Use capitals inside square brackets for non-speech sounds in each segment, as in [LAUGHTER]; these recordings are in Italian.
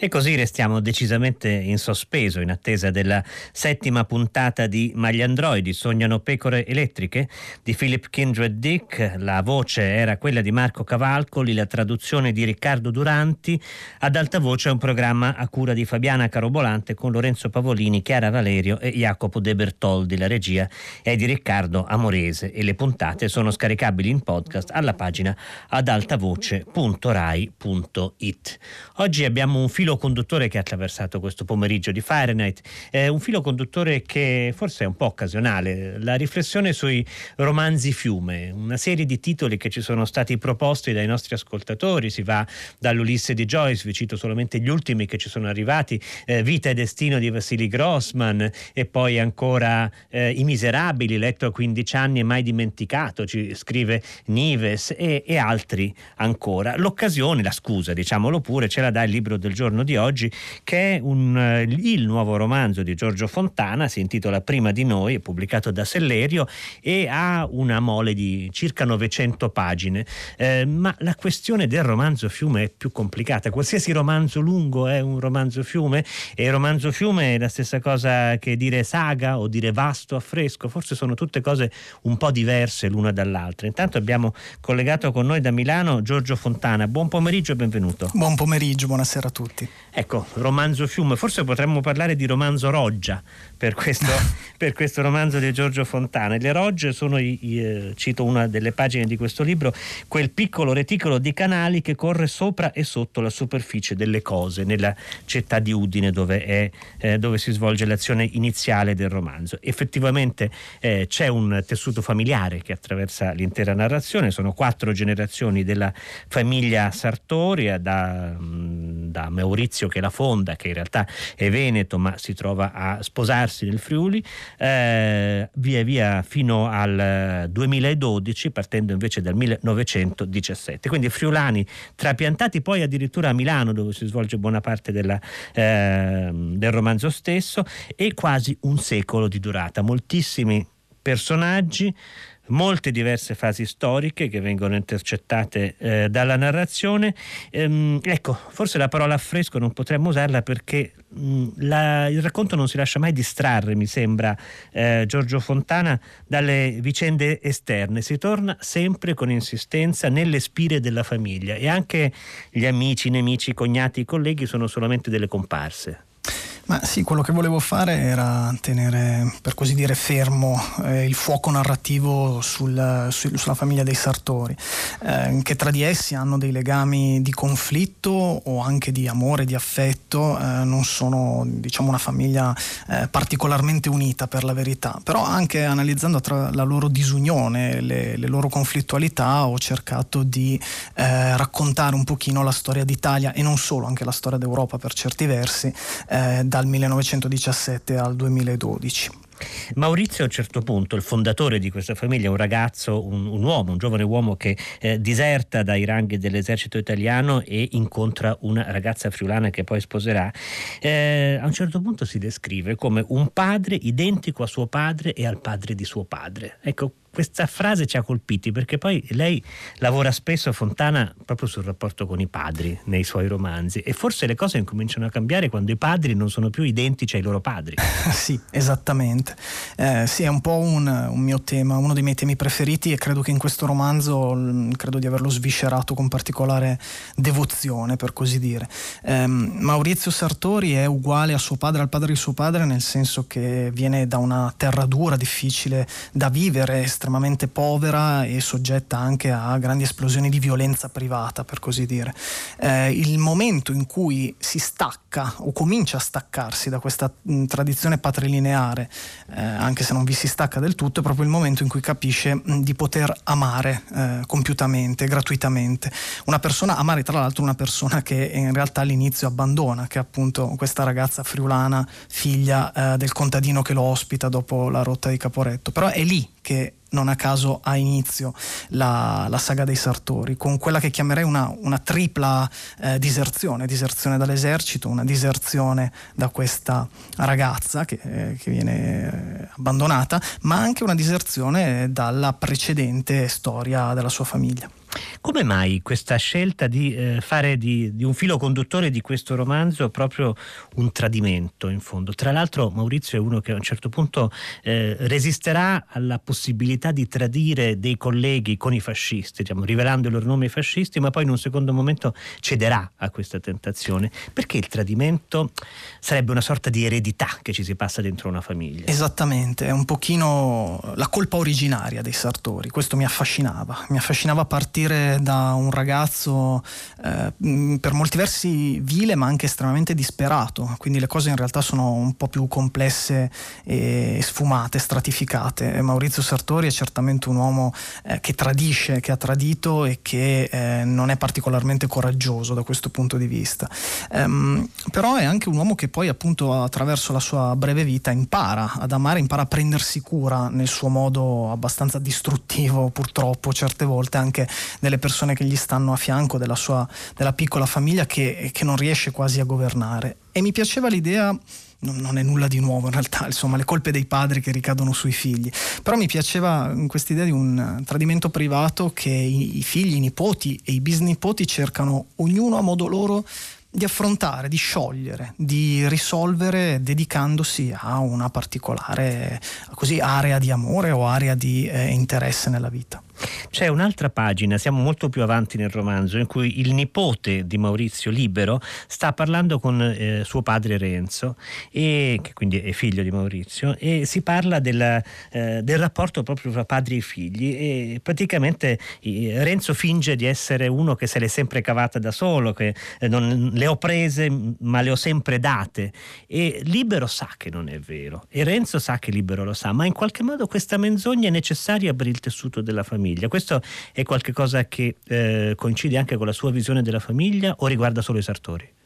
E così restiamo decisamente in sospeso in attesa della settima puntata di Magli Androidi, Sognano pecore elettriche di Philip Kindred Dick. La voce era quella di Marco Cavalcoli, la traduzione di Riccardo Duranti. Ad alta voce è un programma a cura di Fabiana Carobolante con Lorenzo Pavolini, Chiara Valerio e Jacopo De Bertoldi. La regia è di Riccardo Amorese e le puntate sono scaricabili in podcast alla pagina adaltavoce.rai.it. Oggi abbiamo un filo filo conduttore che ha attraversato questo pomeriggio di Fahrenheit, è un filo conduttore che forse è un po' occasionale, la riflessione sui romanzi fiume, una serie di titoli che ci sono stati proposti dai nostri ascoltatori, si va dall'Ulisse di Joyce, vi cito solamente gli ultimi che ci sono arrivati, eh, Vita e Destino di Vassili Grossman e poi ancora eh, I Miserabili, letto a 15 anni e mai dimenticato, ci scrive Nives e, e altri ancora. L'occasione, la scusa diciamolo pure, ce la dà il libro del giorno giorno di oggi, che è un, eh, il nuovo romanzo di Giorgio Fontana, si intitola Prima di noi, è pubblicato da Sellerio e ha una mole di circa 900 pagine. Eh, ma la questione del romanzo fiume è più complicata. Qualsiasi romanzo lungo è un romanzo fiume e romanzo fiume è la stessa cosa che dire saga o dire vasto a fresco, forse sono tutte cose un po' diverse l'una dall'altra. Intanto abbiamo collegato con noi da Milano Giorgio Fontana. Buon pomeriggio e benvenuto. Buon pomeriggio, buonasera a tutti. Ecco, romanzo fiume, forse potremmo parlare di romanzo roggia per questo, [LAUGHS] per questo romanzo di Giorgio Fontana. Le rogge sono, i, i, eh, cito una delle pagine di questo libro, quel piccolo reticolo di canali che corre sopra e sotto la superficie delle cose nella città di Udine dove, è, eh, dove si svolge l'azione iniziale del romanzo. Effettivamente eh, c'è un tessuto familiare che attraversa l'intera narrazione, sono quattro generazioni della famiglia Sartoria da, da Maurizio che la fonda, che in realtà è veneto ma si trova a sposarsi nel Friuli, eh, via via fino al 2012, partendo invece dal 1917. Quindi friulani trapiantati poi addirittura a Milano dove si svolge buona parte della, eh, del romanzo stesso e quasi un secolo di durata, moltissimi personaggi molte diverse fasi storiche che vengono intercettate eh, dalla narrazione. Ehm, ecco, forse la parola affresco non potremmo usarla perché mh, la, il racconto non si lascia mai distrarre, mi sembra, eh, Giorgio Fontana, dalle vicende esterne. Si torna sempre con insistenza nelle spire della famiglia e anche gli amici, i nemici, i cognati, i colleghi sono solamente delle comparse. Ma sì, quello che volevo fare era tenere, per così dire, fermo eh, il fuoco narrativo sul, su, sulla famiglia dei Sartori, eh, che tra di essi hanno dei legami di conflitto o anche di amore, di affetto, eh, non sono diciamo una famiglia eh, particolarmente unita per la verità, però anche analizzando tra la loro disunione, le, le loro conflittualità, ho cercato di eh, raccontare un pochino la storia d'Italia e non solo, anche la storia d'Europa per certi versi, eh, dal 1917 al 2012. Maurizio a un certo punto, il fondatore di questa famiglia, un ragazzo, un, un uomo, un giovane uomo che eh, diserta dai ranghi dell'esercito italiano e incontra una ragazza friulana che poi sposerà, eh, a un certo punto si descrive come un padre identico a suo padre e al padre di suo padre. Ecco, questa frase ci ha colpiti perché poi lei lavora spesso a Fontana proprio sul rapporto con i padri nei suoi romanzi e forse le cose incominciano a cambiare quando i padri non sono più identici ai loro padri. [LAUGHS] sì, esattamente. Eh, sì, è un po' un, un, mio tema, uno dei miei temi preferiti e credo che in questo romanzo mm, credo di averlo sviscerato con particolare devozione, per così dire. Eh, Maurizio Sartori è uguale a suo padre, al padre di suo padre, nel senso che viene da una terra dura, difficile da vivere, estremamente povera e soggetta anche a grandi esplosioni di violenza privata, per così dire. Eh, il momento in cui si stacca o comincia a staccarsi da questa mh, tradizione patrilineare, eh, anche se non vi si stacca del tutto, è proprio il momento in cui capisce mh, di poter amare eh, compiutamente, gratuitamente. Una persona, amare tra l'altro una persona che in realtà all'inizio abbandona, che è appunto questa ragazza friulana, figlia eh, del contadino che lo ospita dopo la rotta di Caporetto. Però è lì che non a caso ha inizio la, la, saga dei Sartori, con quella che chiamerei una, una tripla eh, diserzione, diserzione dall'esercito, una diserzione da questa ragazza che, eh, che viene eh, abbandonata, ma anche una diserzione dalla precedente storia della sua famiglia. Come mai questa scelta di eh, fare di, di, un filo conduttore di questo romanzo proprio un tradimento in fondo? Tra l'altro Maurizio è uno che a un certo punto eh, resisterà alla possibilità di tradire dei colleghi con i fascisti, diciamo, rivelando i loro nomi ai fascisti, ma poi in un secondo momento cederà a questa tentazione. Perché il tradimento sarebbe una sorta di eredità che ci si passa dentro una famiglia? Esattamente, è un pochino la colpa originaria dei Sartori, questo mi affascinava, mi affascinava partire da un ragazzo eh, per molti versi vile ma anche estremamente disperato, quindi le cose in realtà sono un po' più complesse e sfumate, stratificate. Maurizio Sartori è certamente un uomo eh, che tradisce, che ha tradito e che eh, non è particolarmente coraggioso da questo punto di vista. Um, però è anche un uomo che poi appunto attraverso la sua breve vita impara ad amare, impara a prendersi cura nel suo modo abbastanza distruttivo purtroppo certe volte anche delle persone che gli stanno a fianco, della sua della piccola famiglia che, che non riesce quasi a governare. E mi piaceva l'idea non, è nulla di nuovo in realtà, insomma, le colpe dei padri che ricadono sui figli. Però mi piaceva questa idea di un tradimento privato che i, figli, i nipoti e i bisnipoti cercano ognuno a modo loro di affrontare, di sciogliere, di risolvere dedicandosi a una particolare così, area di amore o area di eh, interesse nella vita. C'è un'altra pagina, siamo molto più avanti nel romanzo, in cui il nipote di Maurizio Libero sta parlando con eh, suo padre Renzo, e, che quindi è figlio di Maurizio, e si parla della, eh, del rapporto proprio tra padri e figli. E praticamente eh, Renzo finge di essere uno che se l'è sempre cavata da solo, che eh, non, le ho prese ma le ho sempre date. E Libero sa che non è vero, e Renzo sa che Libero lo sa, ma in qualche modo questa menzogna è necessaria per il tessuto della famiglia famiglia. Questo è qualcosa che eh, coincide anche con la sua visione della famiglia o riguarda solo i sartori?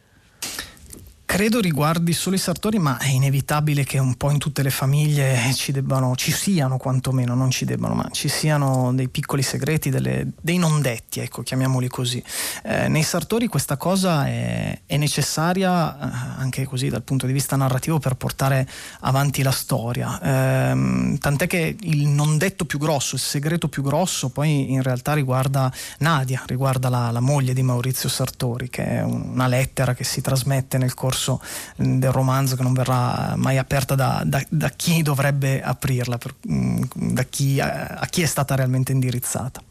Credo riguardi solo i sartori, ma è inevitabile che un po' in tutte le famiglie ci debbano, ci siano quantomeno, non ci debbano, ma ci siano dei piccoli segreti, delle, dei non detti, ecco, chiamiamoli così. Eh, nei sartori questa cosa è, è necessaria eh, anche così dal punto di vista narrativo per portare avanti la storia. Eh, tant'è che il non detto più grosso, il segreto più grosso, poi in realtà riguarda Nadia, riguarda la, la moglie di Maurizio Sartori, che è una lettera che si trasmette nel corso corso mm, del romanzo che non verrà mai aperta da, da, da chi dovrebbe aprirla, per, mm, da chi, a, a chi è stata realmente indirizzata.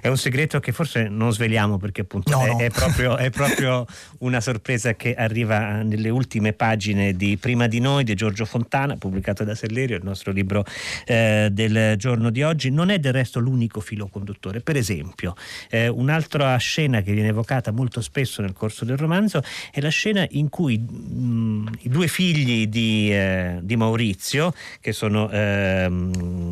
È un segreto che forse non sveliamo perché appunto no, è, no. È, proprio, [LAUGHS] è, proprio, una sorpresa che arriva nelle ultime pagine di Prima di noi di Giorgio Fontana, pubblicato da Sellerio, il nostro libro eh, del giorno di oggi. Non è del resto l'unico filo conduttore. Per esempio, eh, un'altra scena che viene evocata molto spesso nel corso del romanzo è la scena in cui mh, i due figli di, eh, di, Maurizio, che sono ehm,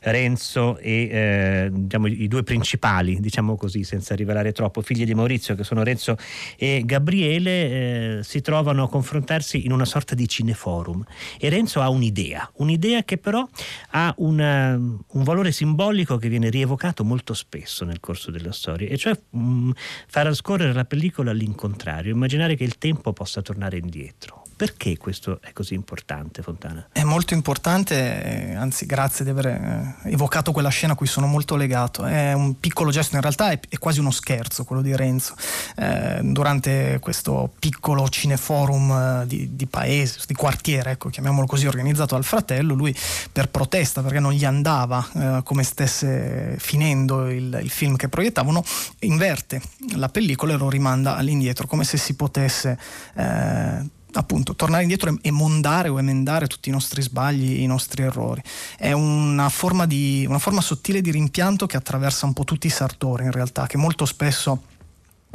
Renzo e eh, diciamo, i due principali, diciamo così, senza rivelare troppo, figli di Maurizio, che sono Renzo e Gabriele, eh, si trovano a confrontarsi in una sorta di cineforum. E Renzo ha un'idea, un'idea che però ha una, un valore simbolico che viene rievocato molto spesso nel corso della storia, e cioè mh, mm, far scorrere la pellicola all'incontrario, immaginare che il tempo possa tornare indietro. Perché questo è così importante, Fontana? È molto importante, eh, anzi grazie di aver eh, evocato quella scena a cui sono molto legato. È un piccolo gesto, in realtà è, è quasi uno scherzo quello di Renzo. Eh, durante questo piccolo cineforum eh, di, di, paese, di quartiere, ecco, chiamiamolo così, organizzato dal fratello, lui per protesta, perché non gli andava eh, come stesse finendo il, il film che proiettavano, inverte la pellicola e lo rimanda all'indietro, come se si potesse eh, appunto tornare indietro e mondare o emendare tutti i nostri sbagli, i nostri errori. È una forma, di, una forma sottile di rimpianto che attraversa un po' tutti i sartori in realtà, che molto spesso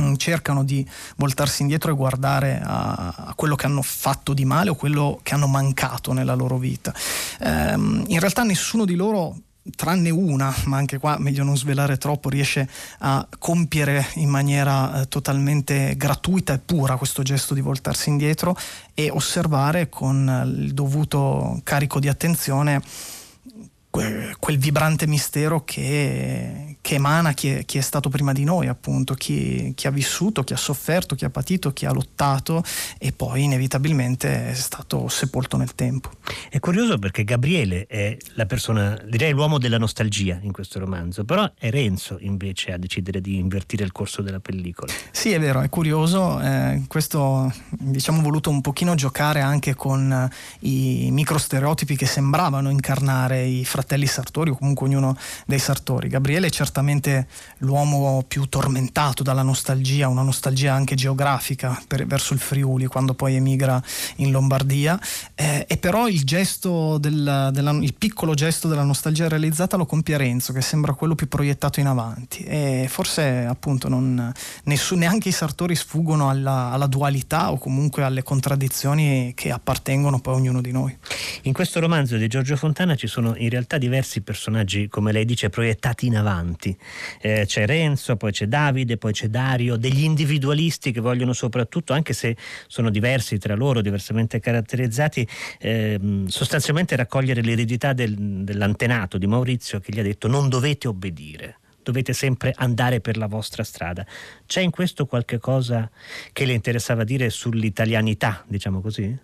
mm, cercano di voltarsi indietro e guardare a, a, quello che hanno fatto di male o quello che hanno mancato nella loro vita. Ehm, in realtà nessuno di loro tranne una, ma anche qua meglio non svelare troppo, riesce a compiere in maniera eh, totalmente gratuita e pura questo gesto di voltarsi indietro e osservare con il dovuto carico di attenzione quel vibrante mistero che, che emana chi è, chi è, stato prima di noi, appunto, chi, chi, ha vissuto, chi ha sofferto, chi ha patito, chi ha lottato e poi inevitabilmente è stato sepolto nel tempo. È curioso perché Gabriele è la persona, direi l'uomo della nostalgia in questo romanzo, però è Renzo invece a decidere di invertire il corso della pellicola. Sì, è vero, è curioso, eh, questo diciamo voluto un pochino giocare anche con i microstereotipi che sembravano incarnare i fratelli Sartori o comunque ognuno dei Sartori. Gabriele è certamente l'uomo più tormentato dalla nostalgia, una nostalgia anche geografica per, verso il Friuli quando poi emigra in Lombardia eh, e però il gesto del, della, il piccolo gesto della nostalgia realizzata lo compie Renzo che sembra quello più proiettato in avanti e forse appunto non, nessun, neanche i Sartori sfuggono alla, alla dualità o comunque alle contraddizioni che appartengono poi a ognuno di noi. In questo romanzo di Giorgio Fontana ci sono in realtà diversi personaggi, come lei dice, proiettati in avanti. Eh, c'è Renzo, poi c'è Davide, poi c'è Dario, degli individualisti che vogliono soprattutto, anche se sono diversi tra loro, diversamente caratterizzati, eh, sostanzialmente raccogliere l'eredità del, dell'antenato di Maurizio che gli ha detto non dovete obbedire dovete sempre andare per la vostra strada. C'è in questo qualche cosa che le interessava dire sull'italianità, diciamo così?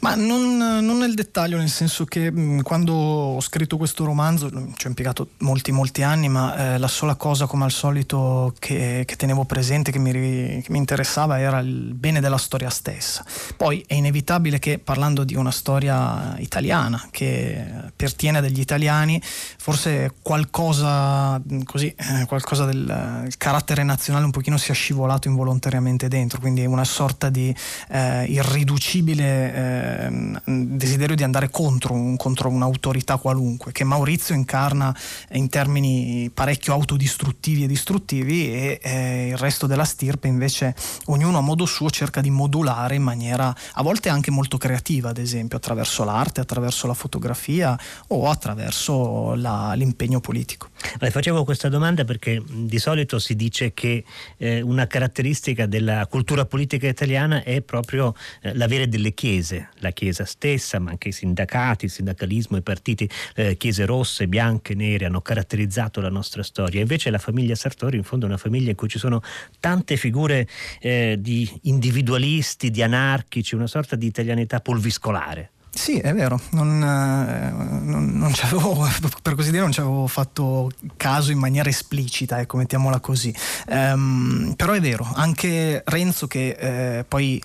Ma non, non, nel dettaglio, nel senso che mh, quando ho scritto questo romanzo, ci ho impiegato molti molti anni, ma eh, la sola cosa come al solito che, che tenevo presente, che mi, che mi, interessava, era il bene della storia stessa. Poi è inevitabile che parlando di una storia italiana, che pertiene degli italiani, forse qualcosa, così, eh, qualcosa del carattere nazionale un pochino sia scivolato involontariamente dentro, quindi una sorta di eh, irriducibile eh, Ehm, desiderio di andare contro, un, contro, un'autorità qualunque, che Maurizio incarna in termini parecchio autodistruttivi e distruttivi e eh, il resto della stirpe invece ognuno a modo suo cerca di modulare in maniera a volte anche molto creativa, ad esempio attraverso l'arte, attraverso la fotografia o attraverso la, l'impegno politico. Le facevo questa domanda perché di solito si dice che eh, una caratteristica della cultura politica italiana è proprio eh, l'avere delle chiese, la Chiesa stessa, ma anche i sindacati, il sindacalismo, i partiti, eh, chiese rosse, bianche, nere hanno caratterizzato la nostra storia. Invece la famiglia Sartori in fondo è una famiglia in cui ci sono tante figure eh, di individualisti, di anarchici, una sorta di italianità pulviscolare. Sì, è vero, non, eh, non, non [LAUGHS] per così dire, non ci avevo fatto caso in maniera esplicita, ecco, mettiamola così. Um, però è vero, anche Renzo che eh, poi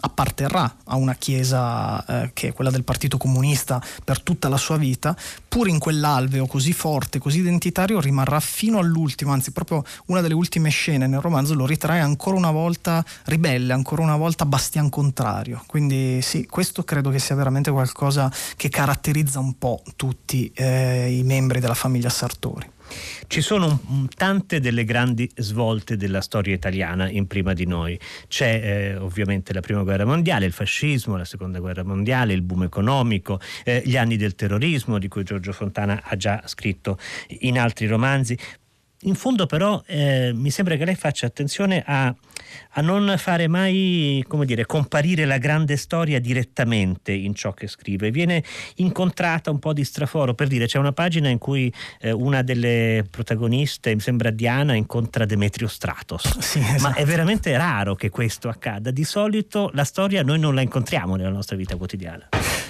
apparterrà a una chiesa eh, che è quella del Partito Comunista per tutta la sua vita, pur in quell'alveo così forte, così identitario, rimarrà fino all'ultimo, anzi proprio una delle ultime scene nel romanzo lo ritrae ancora una volta ribelle, ancora una volta bastian contrario. Quindi sì, questo credo che sia veramente qualcosa che caratterizza un po' tutti eh, i membri della famiglia Sartori. Ci sono tante delle grandi svolte della storia italiana in prima di noi. C'è eh, ovviamente la prima guerra mondiale, il fascismo, la seconda guerra mondiale, il boom economico, eh, gli anni del terrorismo di cui Giorgio Fontana ha già scritto in altri romanzi. In fondo però eh, mi sembra che lei faccia attenzione a, a, non fare mai, come dire, comparire la grande storia direttamente in ciò che scrive. Viene incontrata un po' di straforo, per dire c'è una pagina in cui eh, una delle protagoniste, mi sembra Diana, incontra Demetrio Stratos. [LAUGHS] Sì, esatto. Ma è veramente raro che questo accada. Di solito la storia noi non la incontriamo nella nostra vita quotidiana.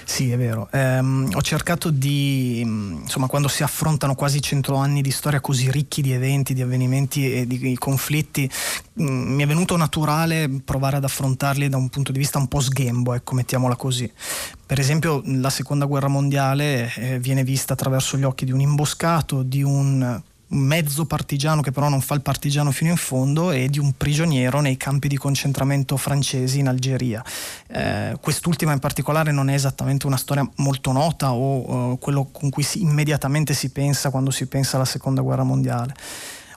Sì, è vero. Ehm, ho cercato di, insomma, quando si affrontano quasi cento anni di storia così ricchi di eventi, di avvenimenti e di, conflitti, mh, mi è venuto naturale provare ad affrontarli da un punto di vista un po' sghembo, ecco, mettiamola così. Per esempio, la seconda guerra mondiale eh, viene vista attraverso gli occhi di un imboscato, di un mezzo partigiano che però non fa il partigiano fino in fondo e di un prigioniero nei campi di concentramento francesi in Algeria. Eh, quest'ultima in particolare non è esattamente una storia molto nota o uh, quello con cui si, immediatamente si pensa quando si pensa alla seconda guerra mondiale.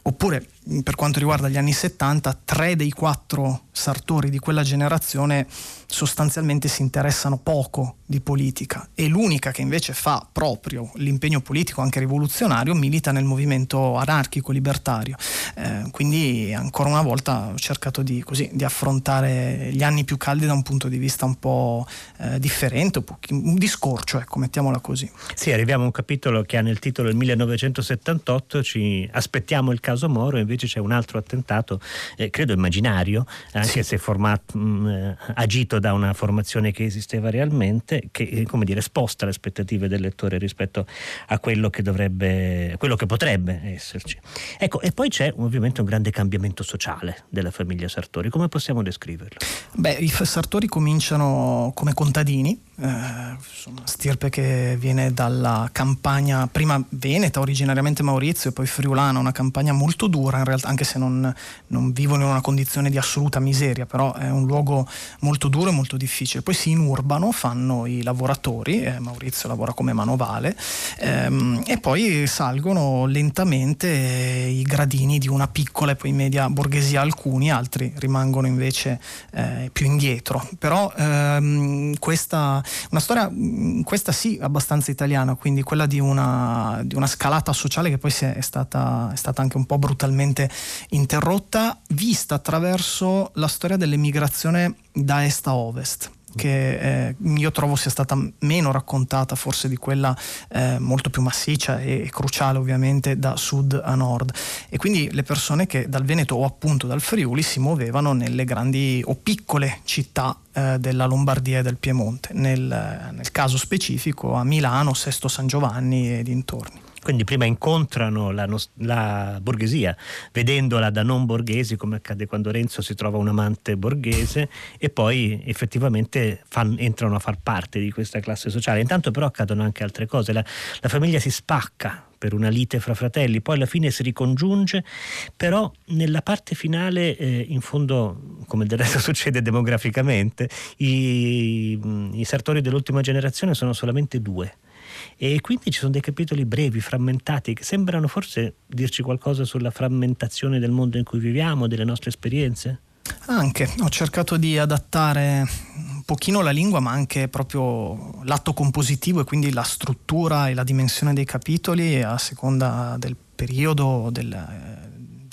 Oppure per quanto riguarda gli anni 70, tre dei quattro sartori di quella generazione sostanzialmente si interessano poco di politica e l'unica che invece fa proprio l'impegno politico anche rivoluzionario milita nel movimento anarchico libertario. Eh, quindi ancora una volta ho cercato di, così, di, affrontare gli anni più caldi da un punto di vista un po' eh, differente un, po', un discorcio ecco mettiamola così. Sì arriviamo a un capitolo che ha nel titolo il 1978 ci aspettiamo il caso Moro invece c'è un altro attentato eh, credo immaginario anche sì. se formato, mh, eh, agito da una formazione che esisteva realmente, che eh, come dire, sposta le aspettative del lettore rispetto a quello che dovrebbe, quello che potrebbe esserci. Ecco, e poi c'è ovviamente un grande cambiamento sociale della famiglia Sartori. Come possiamo descriverlo? Beh, i Sartori cominciano come contadini, eh, stirpe che viene dalla campagna prima veneta, originariamente Maurizio, e poi friulana, una campagna molto dura in realtà, anche se non, non vivono in una condizione di assoluta miseria, però è un luogo molto duro e molto difficile. Poi si inurbano, fanno i lavoratori, eh, Maurizio lavora come manovale, ehm, e poi salgono lentamente i gradini di una piccola e poi media borghesia, alcuni, altri rimangono invece eh, più indietro. Però ehm, questa una storia, mm, questa sì, abbastanza italiana, quindi quella di una, di una scalata sociale che poi è stata, è stata anche un po' brutalmente interrotta, vista attraverso la storia dell'emigrazione da est a ovest che eh, io trovo sia stata meno raccontata forse di quella eh, molto più massiccia e, cruciale ovviamente da sud a nord e quindi le persone che dal Veneto o appunto dal Friuli si muovevano nelle grandi o piccole città eh, della Lombardia e del Piemonte nel, nel caso specifico a Milano, Sesto San Giovanni e dintorni. Quindi prima incontrano la, la, borghesia, vedendola da non borghesi, come accade quando Renzo si trova un amante borghese, e poi effettivamente fan, entrano a far parte di questa classe sociale. Intanto però accadono anche altre cose, la, la famiglia si spacca per una lite fra fratelli, poi alla fine si ricongiunge, però nella parte finale, eh, in fondo, come del resto [LAUGHS] succede demograficamente, i, i sartori dell'ultima generazione sono solamente due e quindi ci sono dei capitoli brevi, frammentati, che sembrano forse dirci qualcosa sulla frammentazione del mondo in cui viviamo, delle nostre esperienze? Anche, ho cercato di adattare un pochino la lingua, ma anche proprio l'atto compositivo e quindi la struttura e la dimensione dei capitoli a seconda del periodo, del,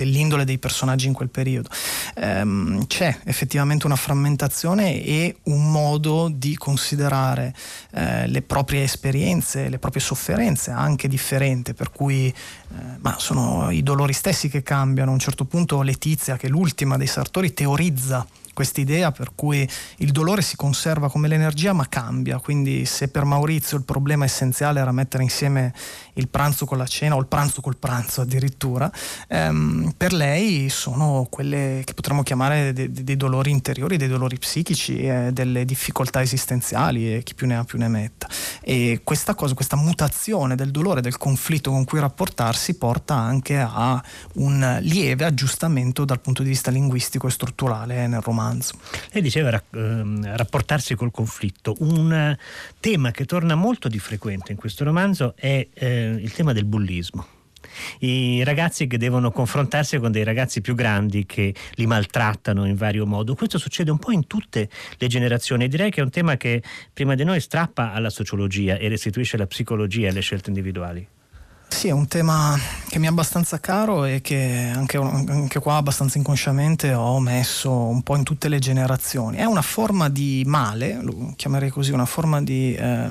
dell'indole dei personaggi in quel periodo. Ehm, c'è effettivamente una frammentazione e un modo di considerare eh, le proprie esperienze, le proprie sofferenze anche differente, per cui eh, ma sono i dolori stessi che cambiano. A un certo punto Letizia, che è l'ultima dei sartori, teorizza quest'idea per cui il dolore si conserva come l'energia ma cambia, quindi se per Maurizio il problema essenziale era mettere insieme il pranzo con la cena o il pranzo col pranzo addirittura, ehm, per lei sono quelle che potremmo chiamare dei, dei dolori interiori, dei dolori psichici, eh, delle difficoltà esistenziali e chi più ne ha più ne metta. E questa cosa, questa mutazione del dolore, del conflitto con cui rapportarsi porta anche a un lieve aggiustamento dal punto di vista linguistico e strutturale nel romanzo romanzo. Lei diceva ehm, rapportarsi col conflitto. Un eh, tema che torna molto di frequente in questo romanzo è eh, il tema del bullismo i ragazzi che devono confrontarsi con dei ragazzi più grandi che li maltrattano in vario modo. Questo succede un po' in tutte le generazioni. Direi che è un tema che prima di noi strappa alla sociologia e restituisce la psicologia alle scelte individuali. Sì, è un tema che mi è abbastanza caro e che anche, anche, qua abbastanza inconsciamente ho messo un po' in tutte le generazioni. È una forma di male, lo chiamerei così, una forma di eh,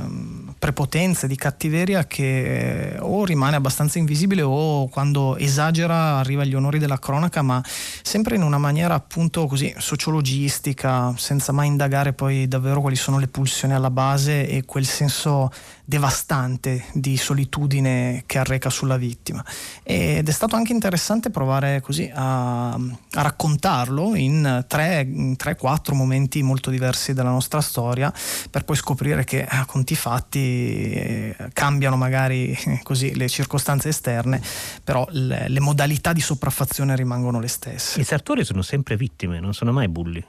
prepotenza, di cattiveria che eh, o rimane abbastanza invisibile o quando esagera arriva agli onori della cronaca, ma sempre in una maniera appunto così sociologistica, senza mai indagare poi davvero quali sono le pulsioni alla base e quel senso devastante di solitudine che arreca sulla vittima. Ed è stato anche interessante provare così a, a raccontarlo in 3-4 momenti molto diversi della nostra storia, per poi scoprire che a conti fatti eh, cambiano magari [LAUGHS] così le circostanze esterne, però le, le modalità di sopraffazione rimangono le stesse. I sartori sono sempre vittime, non sono mai bulli.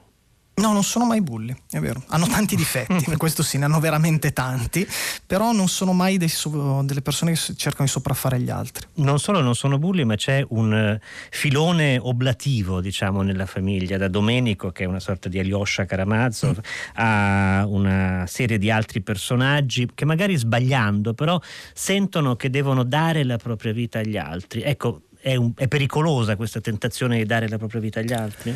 No, non sono mai bulli, è vero. Hanno tanti difetti, [LAUGHS] questo sì, ne hanno veramente tanti, però non sono mai so- delle persone che cercano di sopraffare gli altri. Non solo non sono bulli, ma c'è un eh, filone oblativo, diciamo, nella famiglia, da Domenico, che è una sorta di Alyosha Karamazov, mm. a una serie di altri personaggi che magari sbagliando, però sentono che devono dare la propria vita agli altri. Ecco, è, un, è pericolosa questa tentazione di dare la propria vita agli altri?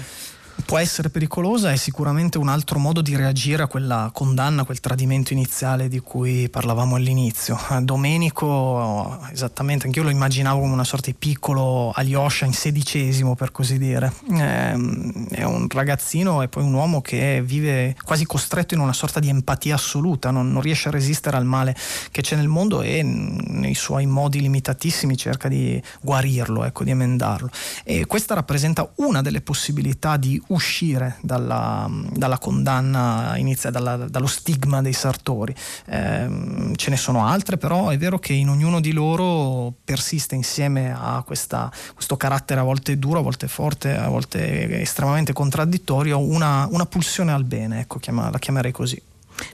Può essere pericolosa è sicuramente un altro modo di reagire a quella condanna, quel tradimento iniziale di cui parlavamo all'inizio. [LAUGHS] Domenico, esattamente, anch'io lo immaginavo come una sorta di piccolo Alyosha in sedicesimo, per così dire. Ehm, è un ragazzino e poi un uomo che vive quasi costretto in una sorta di empatia assoluta, non, non riesce a resistere al male che c'è nel mondo e nei suoi modi limitatissimi cerca di guarirlo, ecco, di emendarlo. E questa rappresenta una delle possibilità di uscire dalla, dalla condanna inizia dalla, dallo stigma dei sartori. Eh, ce ne sono altre, però è vero che in ognuno di loro persiste insieme a questa, questo carattere a volte duro, a volte forte, a volte estremamente contraddittorio, una, una pulsione al bene, ecco, chiama, la chiamerei così.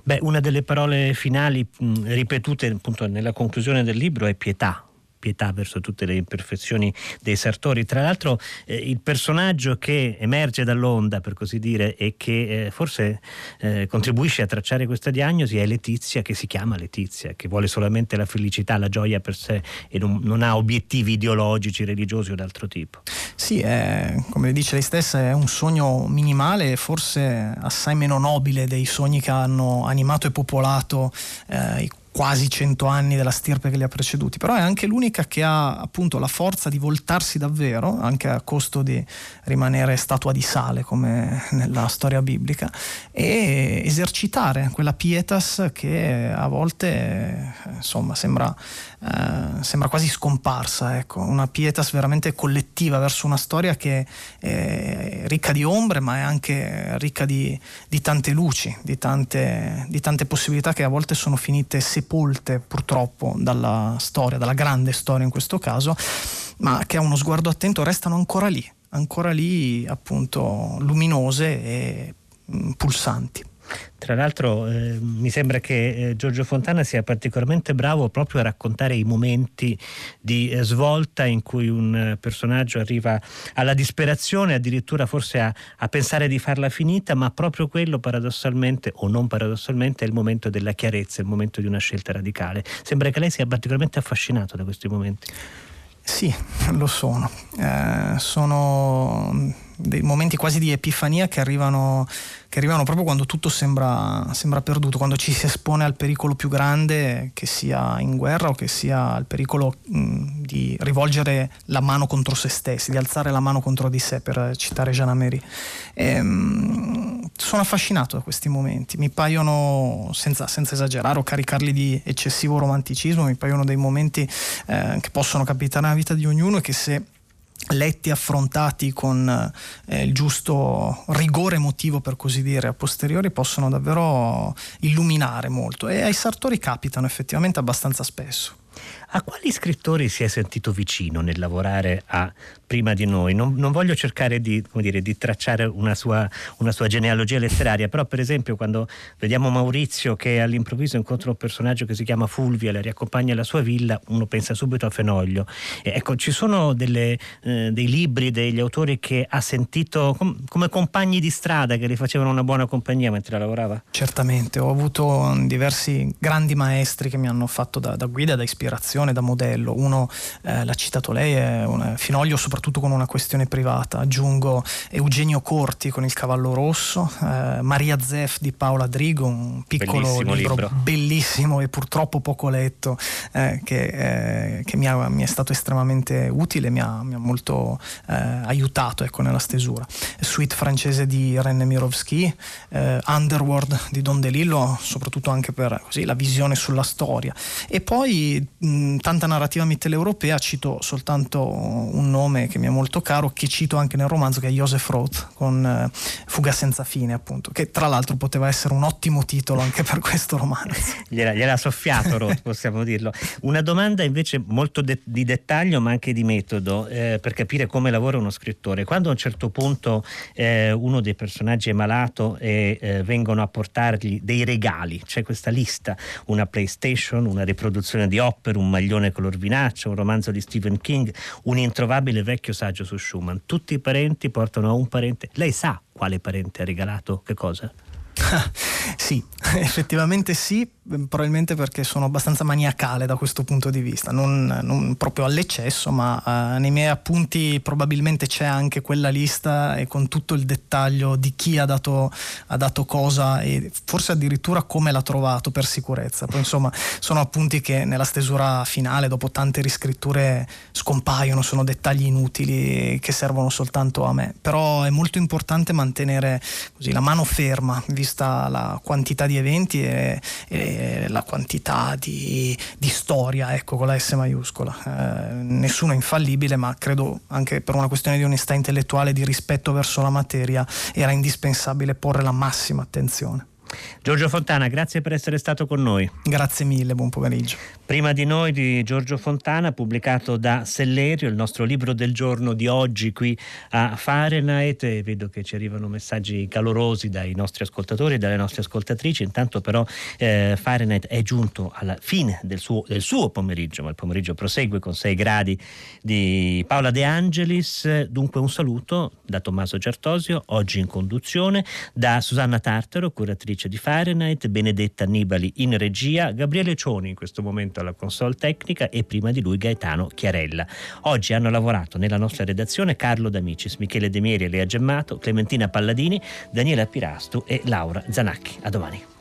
Beh, una delle parole finali mh, ripetute appunto nella conclusione del libro è pietà, pietà verso tutte le imperfezioni dei Sartori. Tra l'altro eh, il personaggio che emerge dall'onda, per così dire, e che eh, forse eh, contribuisce a tracciare questa diagnosi è Letizia, che si chiama Letizia, che vuole solamente la felicità, la gioia per sé e non, non ha obiettivi ideologici, religiosi o d'altro tipo. Sì, è, come dice lei stessa, è un sogno minimale, forse assai meno nobile dei sogni che hanno animato e popolato eh, i quasi cento anni della stirpe che li ha preceduti, però è anche l'unica che ha appunto la forza di voltarsi davvero, anche a costo di rimanere statua di sale come nella storia biblica, e esercitare quella pietas che a volte insomma sembra, eh, sembra quasi scomparsa, ecco. una pietas veramente collettiva verso una storia che è ricca di ombre ma è anche ricca di, di tante luci, di tante, di tante possibilità che a volte sono finite separate sepolte purtroppo dalla storia, dalla grande storia in questo caso, ma che a uno sguardo attento restano ancora lì, ancora lì appunto luminose e mm, pulsanti. Tra l'altro eh, mi sembra che eh, Giorgio Fontana sia particolarmente bravo proprio a raccontare i momenti di eh, svolta in cui un eh, personaggio arriva alla disperazione, addirittura forse a, a, pensare di farla finita, ma proprio quello paradossalmente o non paradossalmente è il momento della chiarezza, il momento di una scelta radicale. Sembra che lei sia particolarmente affascinato da questi momenti. Sì, lo sono. Eh, sono dei momenti quasi di epifania che arrivano che arrivano proprio quando tutto sembra, sembra, perduto, quando ci si espone al pericolo più grande, che sia in guerra o che sia al pericolo mh, di rivolgere la mano contro se stessi, di alzare la mano contro di sé, per citare Jean Amery. E, mh, sono affascinato da questi momenti, mi paiono, senza, senza, esagerare o caricarli di eccessivo romanticismo, mi paiono dei momenti eh, che possono capitare nella vita di ognuno e che se letti affrontati con eh, il giusto rigore emotivo per così dire a posteriori possono davvero illuminare molto e ai sartori capitano effettivamente abbastanza spesso. A quali scrittori si è sentito vicino nel lavorare a Prima di noi? Non, non voglio cercare di, dire, di tracciare una sua, una sua, genealogia letteraria, però per esempio quando vediamo Maurizio che all'improvviso incontra un personaggio che si chiama Fulvia, la riaccompagna alla sua villa, uno pensa subito a Fenoglio. E ecco, ci sono delle, eh, dei libri, degli autori che ha sentito com- come compagni di strada che gli facevano una buona compagnia mentre lavorava? Certamente, ho avuto diversi grandi maestri che mi hanno fatto da, da guida, da ispirazione ispirazione, da modello. Uno, eh, l'ha citato lei, è un Finoglio soprattutto con una questione privata. Aggiungo Eugenio Corti con Il Cavallo Rosso, eh, Maria Zeff di Paola Drigo, un piccolo bellissimo libro, libro, bellissimo e purtroppo poco letto, eh, che, eh, che mi, ha, mi, è stato estremamente utile, mi ha, mi ha molto eh, aiutato ecco, nella stesura. Suite francese di René Mirovski, eh, Underworld di Don DeLillo, soprattutto anche per così, la visione sulla storia. E poi mh, tanta narrativa mitteleuropea, cito soltanto un nome che mi è molto caro, che cito anche nel romanzo, che è Joseph Roth, con eh, Fuga senza fine, appunto, che tra l'altro poteva essere un ottimo titolo anche per questo romanzo. [LAUGHS] gliela, gliela soffiato Roth, possiamo dirlo. Una domanda invece molto de- di dettaglio, ma anche di metodo, eh, per capire come lavora uno scrittore. Quando a un certo punto eh, uno dei personaggi è malato e eh, vengono a portargli dei regali, c'è questa lista, una PlayStation, una riproduzione di opera, un maglione color vinaccia, un romanzo di Stephen King, un introvabile vecchio saggio su Schumann. Tutti i parenti portano a un parente. Lei sa quale parente ha regalato che cosa? [LAUGHS] sì, [LAUGHS] effettivamente sì, probabilmente perché sono abbastanza maniacale da questo punto di vista, non, non proprio all'eccesso, ma uh, nei miei appunti probabilmente c'è anche quella lista e con tutto il dettaglio di chi ha dato, ha dato cosa e forse addirittura come l'ha trovato per sicurezza. Poi insomma sono appunti che nella stesura finale, dopo tante riscritture, scompaiono, sono dettagli inutili che servono soltanto a me, però è molto importante mantenere così, la mano ferma, vista la quantità di eventi e, e la quantità di, di, storia, ecco, con la S maiuscola. Eh, nessuno è infallibile, ma credo anche per una questione di onestà intellettuale, di rispetto verso la materia, era indispensabile porre la massima attenzione. Giorgio Fontana, grazie per essere stato con noi. Grazie mille, buon pomeriggio. Prima di noi di Giorgio Fontana, pubblicato da Sellerio, il nostro libro del giorno di oggi qui a Fahrenheit. E vedo che ci arrivano messaggi calorosi dai nostri ascoltatori e dalle nostre ascoltatrici. Intanto però eh, Fahrenheit è giunto alla fine del suo, del suo, pomeriggio, ma il pomeriggio prosegue con 6 gradi di Paola De Angelis. Dunque un saluto da Tommaso Certosio, oggi in conduzione, da Susanna Tartaro, curatrice di Fahrenheit, Benedetta Annibali in regia, Gabriele Cioni in questo momento alla console tecnica e prima di lui Gaetano Chiarella. Oggi hanno lavorato nella nostra redazione Carlo D'Amicis, Michele De Mieri e Lea Gemmato, Clementina Palladini, Daniela Pirastu e Laura Zanacchi. A domani.